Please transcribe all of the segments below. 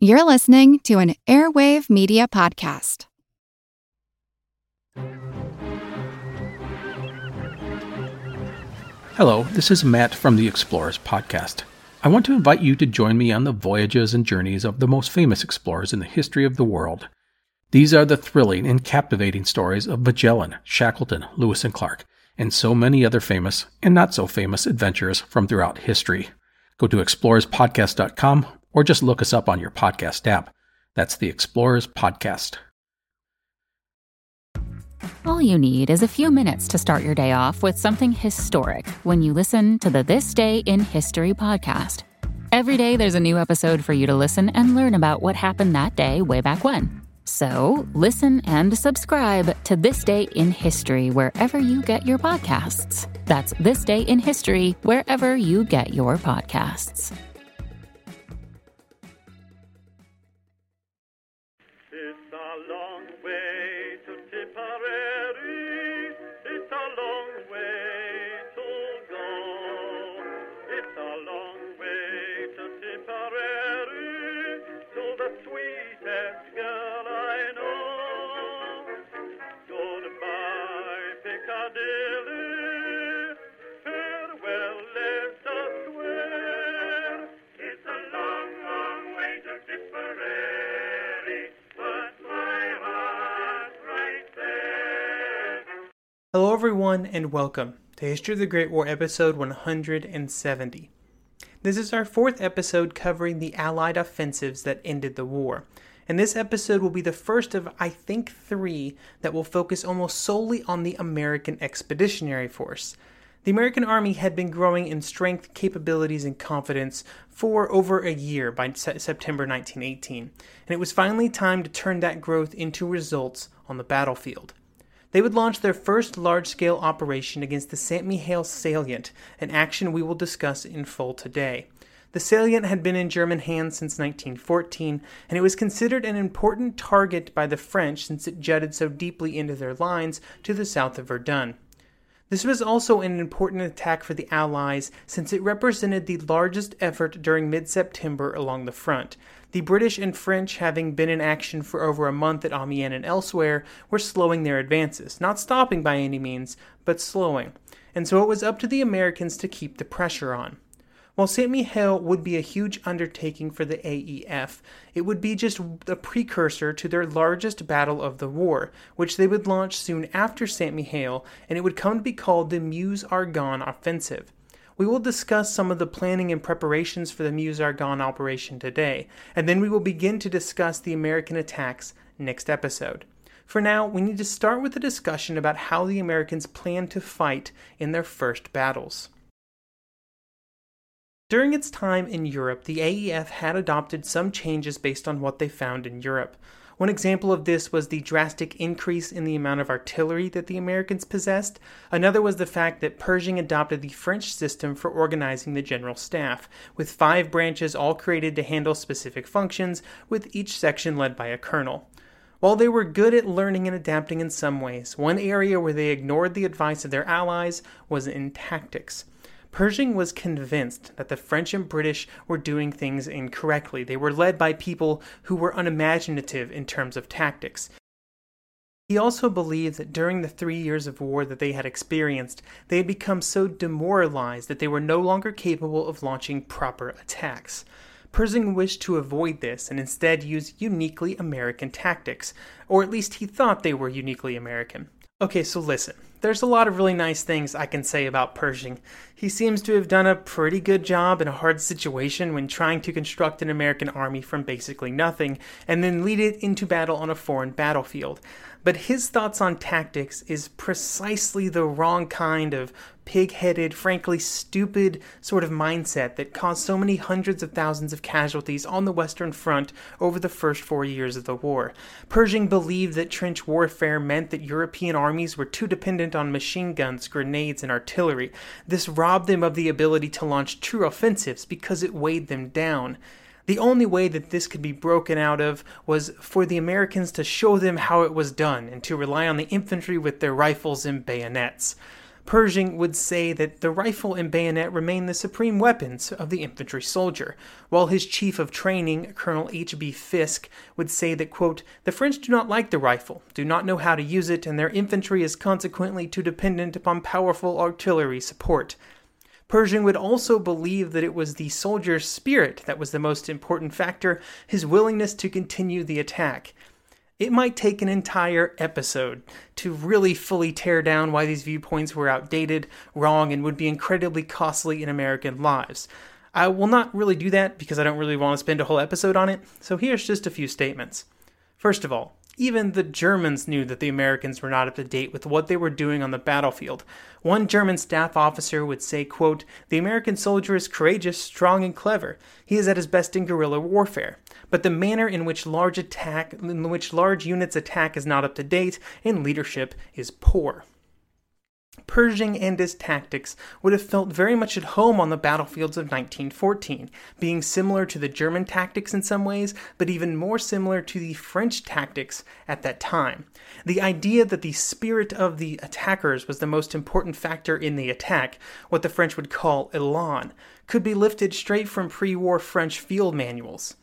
You're listening to an Airwave Media Podcast. Hello, this is Matt from the Explorers Podcast. I want to invite you to join me on the voyages and journeys of the most famous explorers in the history of the world. These are the thrilling and captivating stories of Magellan, Shackleton, Lewis and Clark, and so many other famous and not so famous adventures from throughout history. Go to explorerspodcast.com or just look us up on your podcast app. That's the Explorers Podcast. All you need is a few minutes to start your day off with something historic when you listen to the This Day in History podcast. Every day, there's a new episode for you to listen and learn about what happened that day way back when. So, listen and subscribe to This Day in History wherever you get your podcasts. That's This Day in History wherever you get your podcasts. Hello, everyone, and welcome to History of the Great War, episode 170. This is our fourth episode covering the Allied offensives that ended the war. And this episode will be the first of, I think, three that will focus almost solely on the American Expeditionary Force. The American Army had been growing in strength, capabilities, and confidence for over a year by Se- September 1918, and it was finally time to turn that growth into results on the battlefield. They would launch their first large scale operation against the St. Mihiel salient, an action we will discuss in full today. The salient had been in German hands since 1914, and it was considered an important target by the French since it jutted so deeply into their lines to the south of Verdun. This was also an important attack for the Allies since it represented the largest effort during mid September along the front. The British and French, having been in action for over a month at Amiens and elsewhere, were slowing their advances, not stopping by any means, but slowing. And so it was up to the Americans to keep the pressure on. While St. Mihiel would be a huge undertaking for the AEF, it would be just a precursor to their largest battle of the war, which they would launch soon after St. Mihiel, and it would come to be called the Meuse Argonne Offensive. We will discuss some of the planning and preparations for the Meuse Argonne operation today, and then we will begin to discuss the American attacks next episode. For now, we need to start with a discussion about how the Americans planned to fight in their first battles. During its time in Europe, the AEF had adopted some changes based on what they found in Europe. One example of this was the drastic increase in the amount of artillery that the Americans possessed. Another was the fact that Pershing adopted the French system for organizing the general staff, with five branches all created to handle specific functions, with each section led by a colonel. While they were good at learning and adapting in some ways, one area where they ignored the advice of their allies was in tactics. Pershing was convinced that the French and British were doing things incorrectly. They were led by people who were unimaginative in terms of tactics. He also believed that during the three years of war that they had experienced, they had become so demoralized that they were no longer capable of launching proper attacks. Pershing wished to avoid this and instead use uniquely American tactics, or at least he thought they were uniquely American. Okay, so listen. There's a lot of really nice things I can say about Pershing. He seems to have done a pretty good job in a hard situation when trying to construct an American army from basically nothing and then lead it into battle on a foreign battlefield. But his thoughts on tactics is precisely the wrong kind of pig headed, frankly stupid sort of mindset that caused so many hundreds of thousands of casualties on the Western Front over the first four years of the war. Pershing believed that trench warfare meant that European armies were too dependent on machine guns, grenades, and artillery. This robbed them of the ability to launch true offensives because it weighed them down. The only way that this could be broken out of was for the Americans to show them how it was done and to rely on the infantry with their rifles and bayonets. Pershing would say that the rifle and bayonet remain the supreme weapons of the infantry soldier, while his chief of training, Colonel H.B. Fiske, would say that, quote, the French do not like the rifle, do not know how to use it, and their infantry is consequently too dependent upon powerful artillery support. Pershing would also believe that it was the soldier's spirit that was the most important factor, his willingness to continue the attack. It might take an entire episode to really fully tear down why these viewpoints were outdated, wrong, and would be incredibly costly in American lives. I will not really do that because I don't really want to spend a whole episode on it, so here's just a few statements. First of all, even the Germans knew that the Americans were not up to date with what they were doing on the battlefield. One German staff officer would say, quote, "The American soldier is courageous, strong, and clever. He is at his best in guerrilla warfare. But the manner in which large attack in which large units attack is not up to date, and leadership is poor." Pershing and his tactics would have felt very much at home on the battlefields of 1914, being similar to the German tactics in some ways, but even more similar to the French tactics at that time. The idea that the spirit of the attackers was the most important factor in the attack, what the French would call elan, could be lifted straight from pre war French field manuals.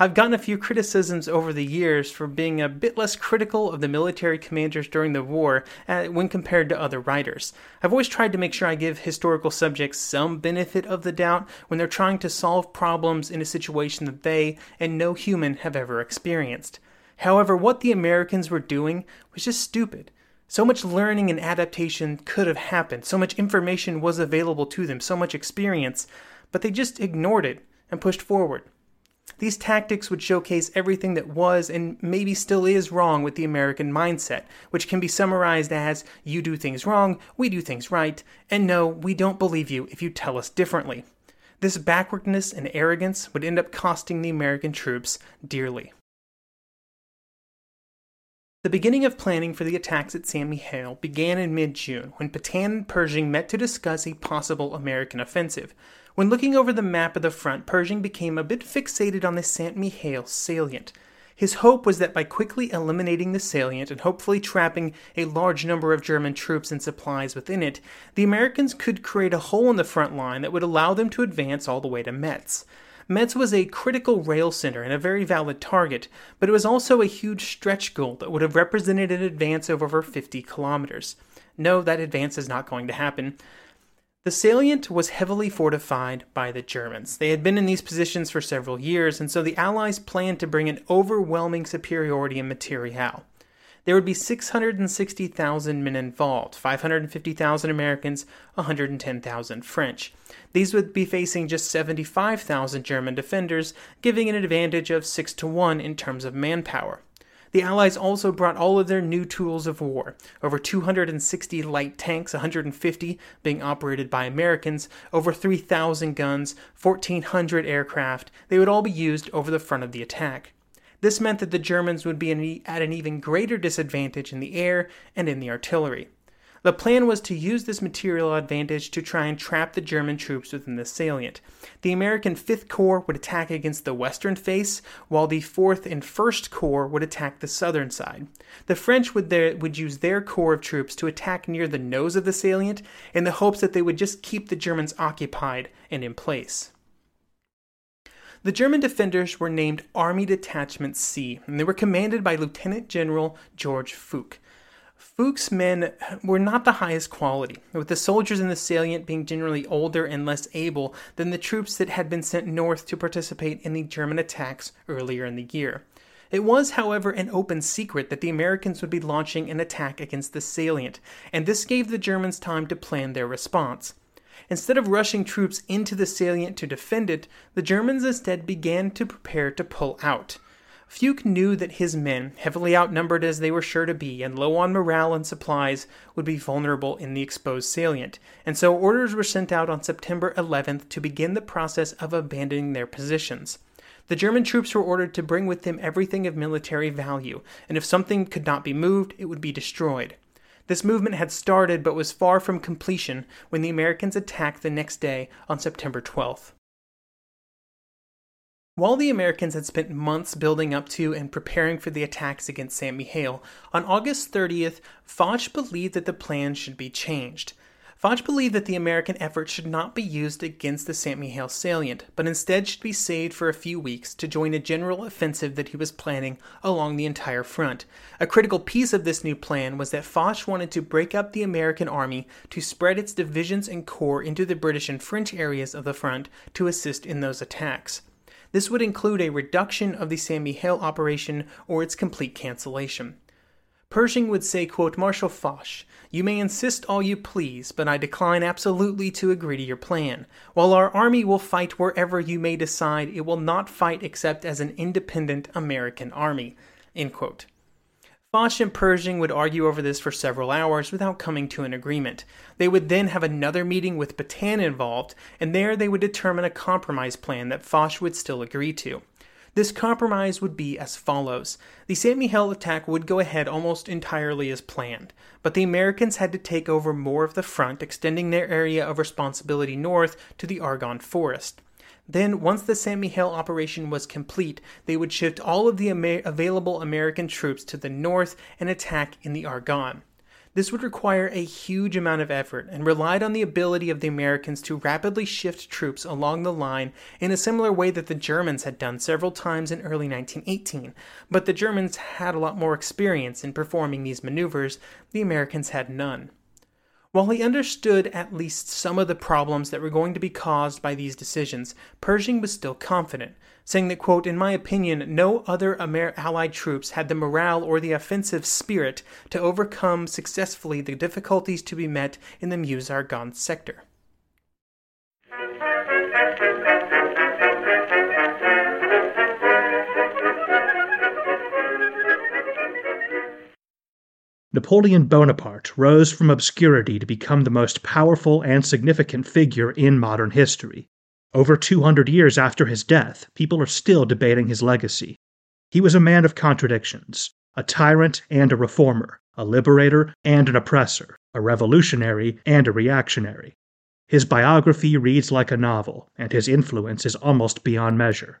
I've gotten a few criticisms over the years for being a bit less critical of the military commanders during the war uh, when compared to other writers. I've always tried to make sure I give historical subjects some benefit of the doubt when they're trying to solve problems in a situation that they and no human have ever experienced. However, what the Americans were doing was just stupid. So much learning and adaptation could have happened, so much information was available to them, so much experience, but they just ignored it and pushed forward. These tactics would showcase everything that was and maybe still is wrong with the American mindset, which can be summarized as you do things wrong, we do things right, and no, we don't believe you if you tell us differently. This backwardness and arrogance would end up costing the American troops dearly. The beginning of planning for the attacks at St. Mihiel began in mid June when Petain and Pershing met to discuss a possible American offensive. When looking over the map of the front, Pershing became a bit fixated on the St. Mihiel salient. His hope was that by quickly eliminating the salient and hopefully trapping a large number of German troops and supplies within it, the Americans could create a hole in the front line that would allow them to advance all the way to Metz. Metz was a critical rail center and a very valid target, but it was also a huge stretch goal that would have represented an advance of over 50 kilometers. No, that advance is not going to happen. The salient was heavily fortified by the Germans. They had been in these positions for several years, and so the Allies planned to bring an overwhelming superiority in materiel. There would be 660,000 men involved 550,000 Americans, 110,000 French. These would be facing just 75,000 German defenders, giving an advantage of 6 to 1 in terms of manpower. The Allies also brought all of their new tools of war over 260 light tanks, 150 being operated by Americans, over 3,000 guns, 1,400 aircraft. They would all be used over the front of the attack. This meant that the Germans would be at an even greater disadvantage in the air and in the artillery. The plan was to use this material advantage to try and trap the German troops within the salient. The American 5th Corps would attack against the western face, while the 4th and 1st Corps would attack the southern side. The French would, there, would use their corps of troops to attack near the nose of the salient in the hopes that they would just keep the Germans occupied and in place. The German defenders were named Army Detachment C, and they were commanded by Lieutenant General George Fuchs. Fuchs's men were not the highest quality, with the soldiers in the salient being generally older and less able than the troops that had been sent north to participate in the German attacks earlier in the year. It was, however, an open secret that the Americans would be launching an attack against the salient, and this gave the Germans time to plan their response. Instead of rushing troops into the salient to defend it, the Germans instead began to prepare to pull out. Fuchs knew that his men, heavily outnumbered as they were sure to be and low on morale and supplies, would be vulnerable in the exposed salient, and so orders were sent out on September 11th to begin the process of abandoning their positions. The German troops were ordered to bring with them everything of military value, and if something could not be moved, it would be destroyed. This movement had started but was far from completion when the Americans attacked the next day on September 12th. While the Americans had spent months building up to and preparing for the attacks against St. Mihiel, on August 30th, Foch believed that the plan should be changed. Foch believed that the American effort should not be used against the St. Mihiel salient, but instead should be saved for a few weeks to join a general offensive that he was planning along the entire front. A critical piece of this new plan was that Foch wanted to break up the American army to spread its divisions and corps into the British and French areas of the front to assist in those attacks. This would include a reduction of the St. Mihiel operation or its complete cancellation. Pershing would say, quote, Marshal Foch, you may insist all you please, but I decline absolutely to agree to your plan. While our army will fight wherever you may decide, it will not fight except as an independent American army. End quote. Foch and Pershing would argue over this for several hours without coming to an agreement. They would then have another meeting with Petain involved, and there they would determine a compromise plan that Foch would still agree to. This compromise would be as follows. The St. Mihiel attack would go ahead almost entirely as planned, but the Americans had to take over more of the front, extending their area of responsibility north to the Argonne Forest. Then, once the St. Mihiel operation was complete, they would shift all of the available American troops to the north and attack in the Argonne. This would require a huge amount of effort and relied on the ability of the Americans to rapidly shift troops along the line in a similar way that the Germans had done several times in early 1918. But the Germans had a lot more experience in performing these maneuvers, the Americans had none. While he understood at least some of the problems that were going to be caused by these decisions, Pershing was still confident, saying that, quote, in my opinion, no other Amer- Allied troops had the morale or the offensive spirit to overcome successfully the difficulties to be met in the Meuse-Argonne sector. Napoleon Bonaparte rose from obscurity to become the most powerful and significant figure in modern history. Over 200 years after his death, people are still debating his legacy. He was a man of contradictions, a tyrant and a reformer, a liberator and an oppressor, a revolutionary and a reactionary. His biography reads like a novel, and his influence is almost beyond measure.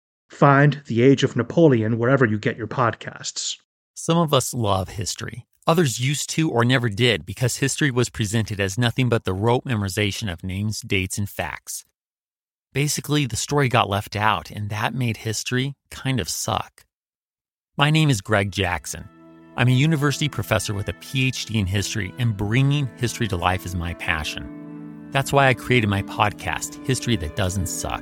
Find The Age of Napoleon wherever you get your podcasts. Some of us love history. Others used to or never did because history was presented as nothing but the rote memorization of names, dates, and facts. Basically, the story got left out, and that made history kind of suck. My name is Greg Jackson. I'm a university professor with a PhD in history, and bringing history to life is my passion. That's why I created my podcast, History That Doesn't Suck.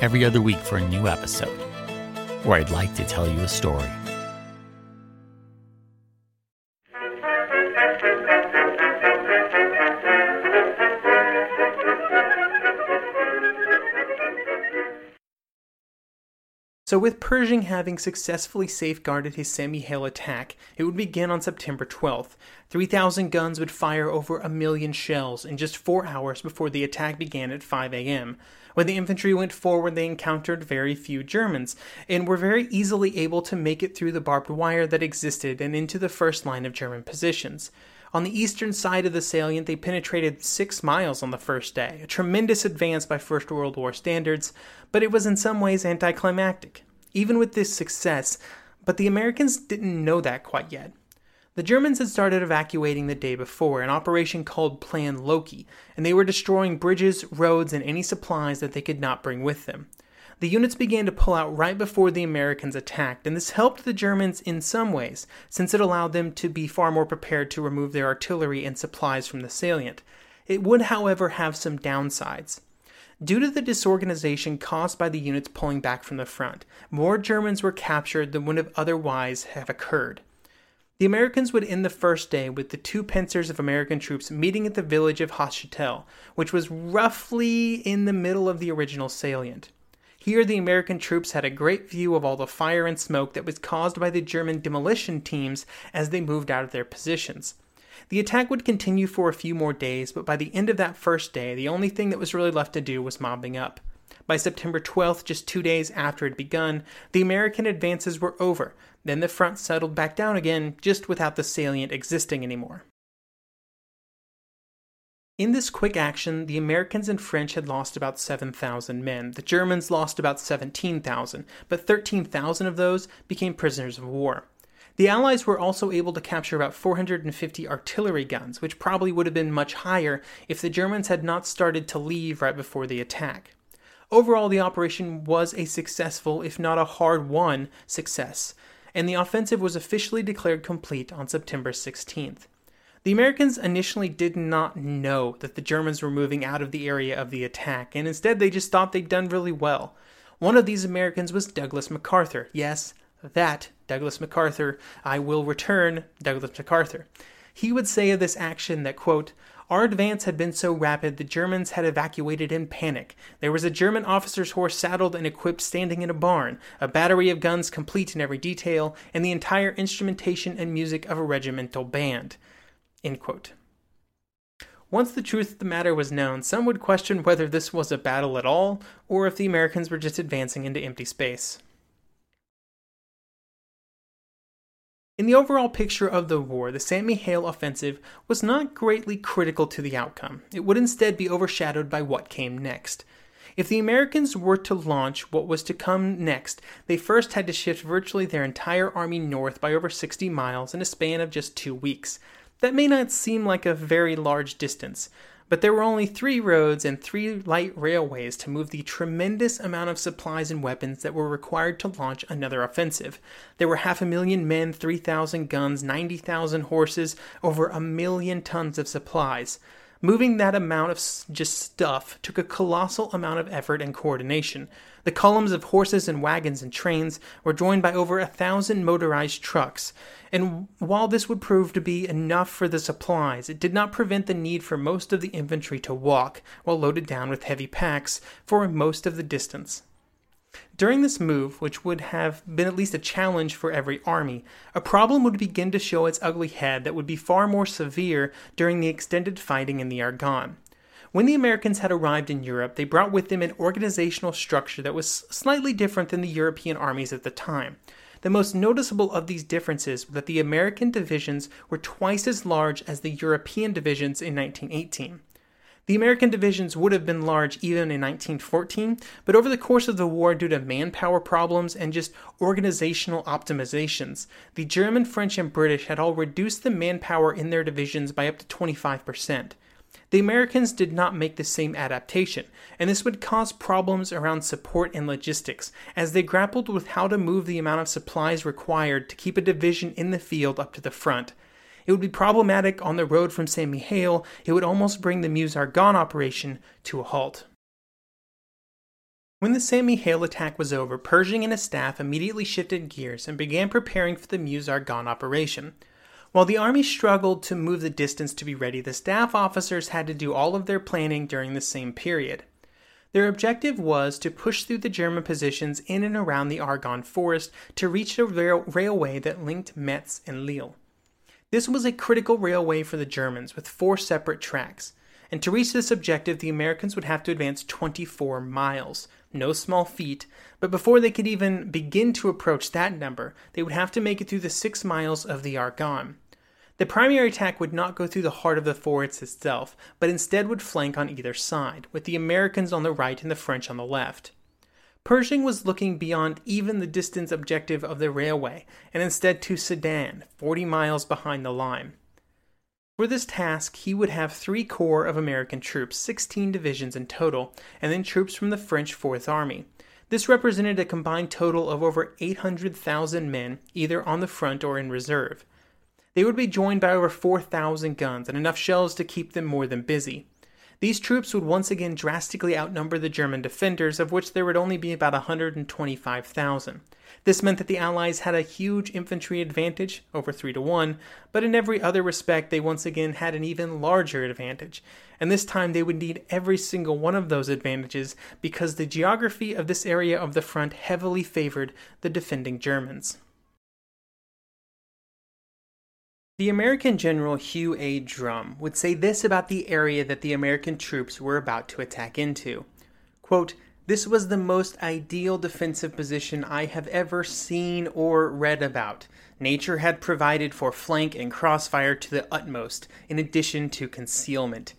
every other week for a new episode where I'd like to tell you a story. So, with Pershing having successfully safeguarded his St. Mihiel attack, it would begin on September 12th. 3,000 guns would fire over a million shells in just four hours before the attack began at 5 a.m. When the infantry went forward, they encountered very few Germans, and were very easily able to make it through the barbed wire that existed and into the first line of German positions. On the eastern side of the salient, they penetrated six miles on the first day, a tremendous advance by First World War standards, but it was in some ways anticlimactic. Even with this success, but the Americans didn't know that quite yet. The Germans had started evacuating the day before, an operation called Plan Loki, and they were destroying bridges, roads, and any supplies that they could not bring with them. The units began to pull out right before the Americans attacked, and this helped the Germans in some ways, since it allowed them to be far more prepared to remove their artillery and supplies from the salient. It would, however, have some downsides. Due to the disorganization caused by the units pulling back from the front, more Germans were captured than would have otherwise have occurred. The Americans would end the first day with the two pincers of American troops meeting at the village of Hostetl, which was roughly in the middle of the original salient. Here, the American troops had a great view of all the fire and smoke that was caused by the German demolition teams as they moved out of their positions. The attack would continue for a few more days, but by the end of that first day, the only thing that was really left to do was mobbing up. By September 12th, just two days after it had begun, the American advances were over. Then the front settled back down again, just without the salient existing anymore. In this quick action, the Americans and French had lost about 7,000 men. The Germans lost about 17,000, but 13,000 of those became prisoners of war. The Allies were also able to capture about 450 artillery guns, which probably would have been much higher if the Germans had not started to leave right before the attack. Overall, the operation was a successful, if not a hard won, success, and the offensive was officially declared complete on September 16th. The Americans initially did not know that the Germans were moving out of the area of the attack, and instead they just thought they'd done really well. One of these Americans was Douglas MacArthur. Yes, that Douglas MacArthur, I will return Douglas MacArthur. He would say of this action that, quote, our advance had been so rapid the Germans had evacuated in panic. There was a German officer's horse saddled and equipped standing in a barn, a battery of guns complete in every detail, and the entire instrumentation and music of a regimental band. Once the truth of the matter was known, some would question whether this was a battle at all, or if the Americans were just advancing into empty space. In the overall picture of the war, the St. Mihiel offensive was not greatly critical to the outcome. It would instead be overshadowed by what came next. If the Americans were to launch what was to come next, they first had to shift virtually their entire army north by over 60 miles in a span of just two weeks. That may not seem like a very large distance, but there were only three roads and three light railways to move the tremendous amount of supplies and weapons that were required to launch another offensive. There were half a million men, 3,000 guns, 90,000 horses, over a million tons of supplies. Moving that amount of just stuff took a colossal amount of effort and coordination. The columns of horses and wagons and trains were joined by over a thousand motorized trucks, and while this would prove to be enough for the supplies, it did not prevent the need for most of the infantry to walk, while loaded down with heavy packs, for most of the distance. During this move, which would have been at least a challenge for every army, a problem would begin to show its ugly head that would be far more severe during the extended fighting in the Argonne. When the Americans had arrived in Europe, they brought with them an organizational structure that was slightly different than the European armies at the time. The most noticeable of these differences was that the American divisions were twice as large as the European divisions in 1918. The American divisions would have been large even in 1914, but over the course of the war, due to manpower problems and just organizational optimizations, the German, French, and British had all reduced the manpower in their divisions by up to 25%. The Americans did not make the same adaptation, and this would cause problems around support and logistics as they grappled with how to move the amount of supplies required to keep a division in the field up to the front. It would be problematic on the road from St. Mihiel, it would almost bring the Meuse Argonne operation to a halt. When the St. Mihiel attack was over, Pershing and his staff immediately shifted gears and began preparing for the Meuse Argonne operation. While the Army struggled to move the distance to be ready, the staff officers had to do all of their planning during the same period. Their objective was to push through the German positions in and around the Argonne Forest to reach a rail- railway that linked Metz and Lille. This was a critical railway for the Germans with four separate tracks, and to reach this objective, the Americans would have to advance 24 miles. No small feat, but before they could even begin to approach that number, they would have to make it through the six miles of the Argonne. The primary attack would not go through the heart of the forest itself, but instead would flank on either side, with the Americans on the right and the French on the left. Pershing was looking beyond even the distance objective of the railway, and instead to Sedan, 40 miles behind the line. For this task, he would have three corps of American troops, 16 divisions in total, and then troops from the French Fourth Army. This represented a combined total of over 800,000 men, either on the front or in reserve. They would be joined by over 4,000 guns and enough shells to keep them more than busy. These troops would once again drastically outnumber the German defenders, of which there would only be about 125,000. This meant that the Allies had a huge infantry advantage, over 3 to 1, but in every other respect they once again had an even larger advantage. And this time they would need every single one of those advantages because the geography of this area of the front heavily favored the defending Germans. The American General Hugh A. Drum would say this about the area that the American troops were about to attack into. Quote, this was the most ideal defensive position I have ever seen or read about. Nature had provided for flank and crossfire to the utmost, in addition to concealment.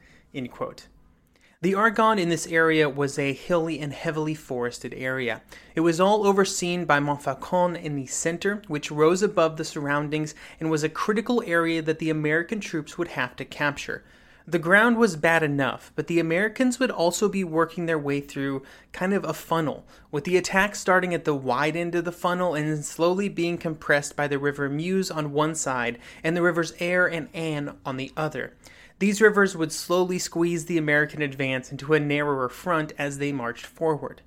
The Argonne in this area was a hilly and heavily forested area. It was all overseen by Montfaucon in the center, which rose above the surroundings and was a critical area that the American troops would have to capture. The ground was bad enough, but the Americans would also be working their way through kind of a funnel, with the attack starting at the wide end of the funnel and then slowly being compressed by the River Meuse on one side and the rivers Aire and Aisne on the other. These rivers would slowly squeeze the American advance into a narrower front as they marched forward.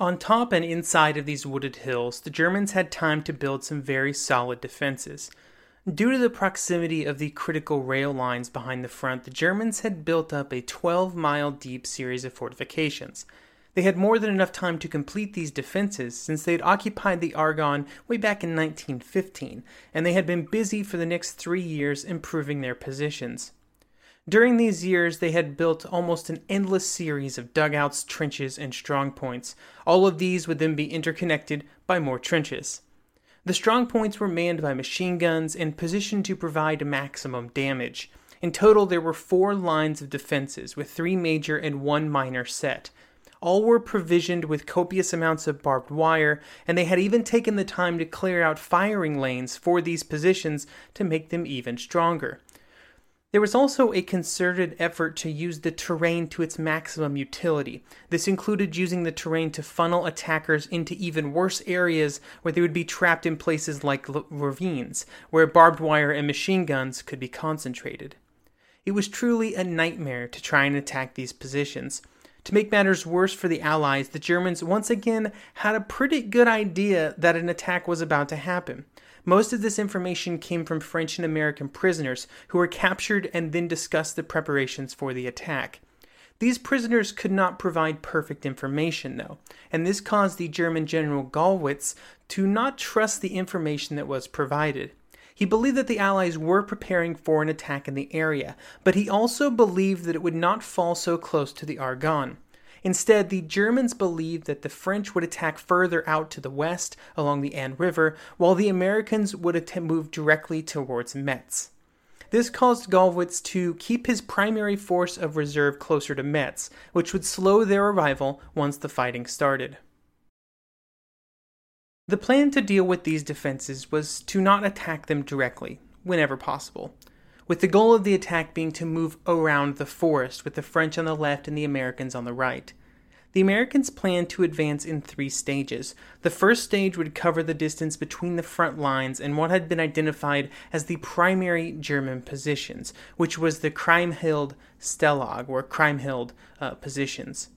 On top and inside of these wooded hills, the Germans had time to build some very solid defenses. Due to the proximity of the critical rail lines behind the front, the Germans had built up a 12 mile deep series of fortifications. They had more than enough time to complete these defenses since they had occupied the Argonne way back in 1915, and they had been busy for the next three years improving their positions. During these years, they had built almost an endless series of dugouts, trenches, and strong points. All of these would then be interconnected by more trenches. The strong points were manned by machine guns and positioned to provide maximum damage. In total, there were four lines of defenses, with three major and one minor set. All were provisioned with copious amounts of barbed wire, and they had even taken the time to clear out firing lanes for these positions to make them even stronger. There was also a concerted effort to use the terrain to its maximum utility. This included using the terrain to funnel attackers into even worse areas where they would be trapped in places like ravines, where barbed wire and machine guns could be concentrated. It was truly a nightmare to try and attack these positions. To make matters worse for the Allies, the Germans once again had a pretty good idea that an attack was about to happen. Most of this information came from French and American prisoners who were captured and then discussed the preparations for the attack. These prisoners could not provide perfect information, though, and this caused the German General Gallwitz to not trust the information that was provided. He believed that the Allies were preparing for an attack in the area, but he also believed that it would not fall so close to the Argonne. Instead, the Germans believed that the French would attack further out to the west along the Aisne River, while the Americans would move directly towards Metz. This caused Gallwitz to keep his primary force of reserve closer to Metz, which would slow their arrival once the fighting started. The plan to deal with these defenses was to not attack them directly, whenever possible, with the goal of the attack being to move around the forest with the French on the left and the Americans on the right. The Americans planned to advance in three stages. The first stage would cover the distance between the front lines and what had been identified as the primary German positions, which was the Kriemhilde Stellung, or Kriemhilde uh, positions.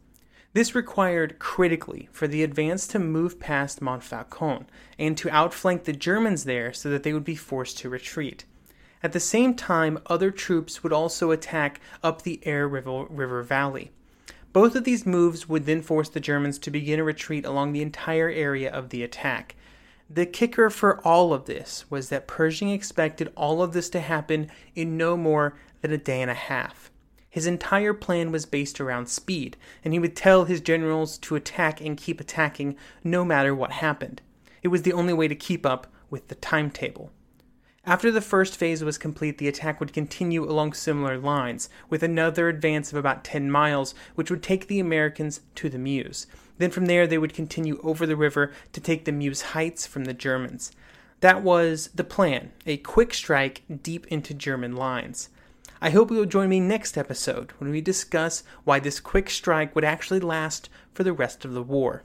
This required, critically, for the advance to move past Montfaucon and to outflank the Germans there so that they would be forced to retreat. At the same time, other troops would also attack up the Aire River, River Valley. Both of these moves would then force the Germans to begin a retreat along the entire area of the attack. The kicker for all of this was that Pershing expected all of this to happen in no more than a day and a half. His entire plan was based around speed, and he would tell his generals to attack and keep attacking no matter what happened. It was the only way to keep up with the timetable. After the first phase was complete, the attack would continue along similar lines, with another advance of about 10 miles, which would take the Americans to the Meuse. Then from there, they would continue over the river to take the Meuse Heights from the Germans. That was the plan a quick strike deep into German lines. I hope you will join me next episode when we discuss why this quick strike would actually last for the rest of the war.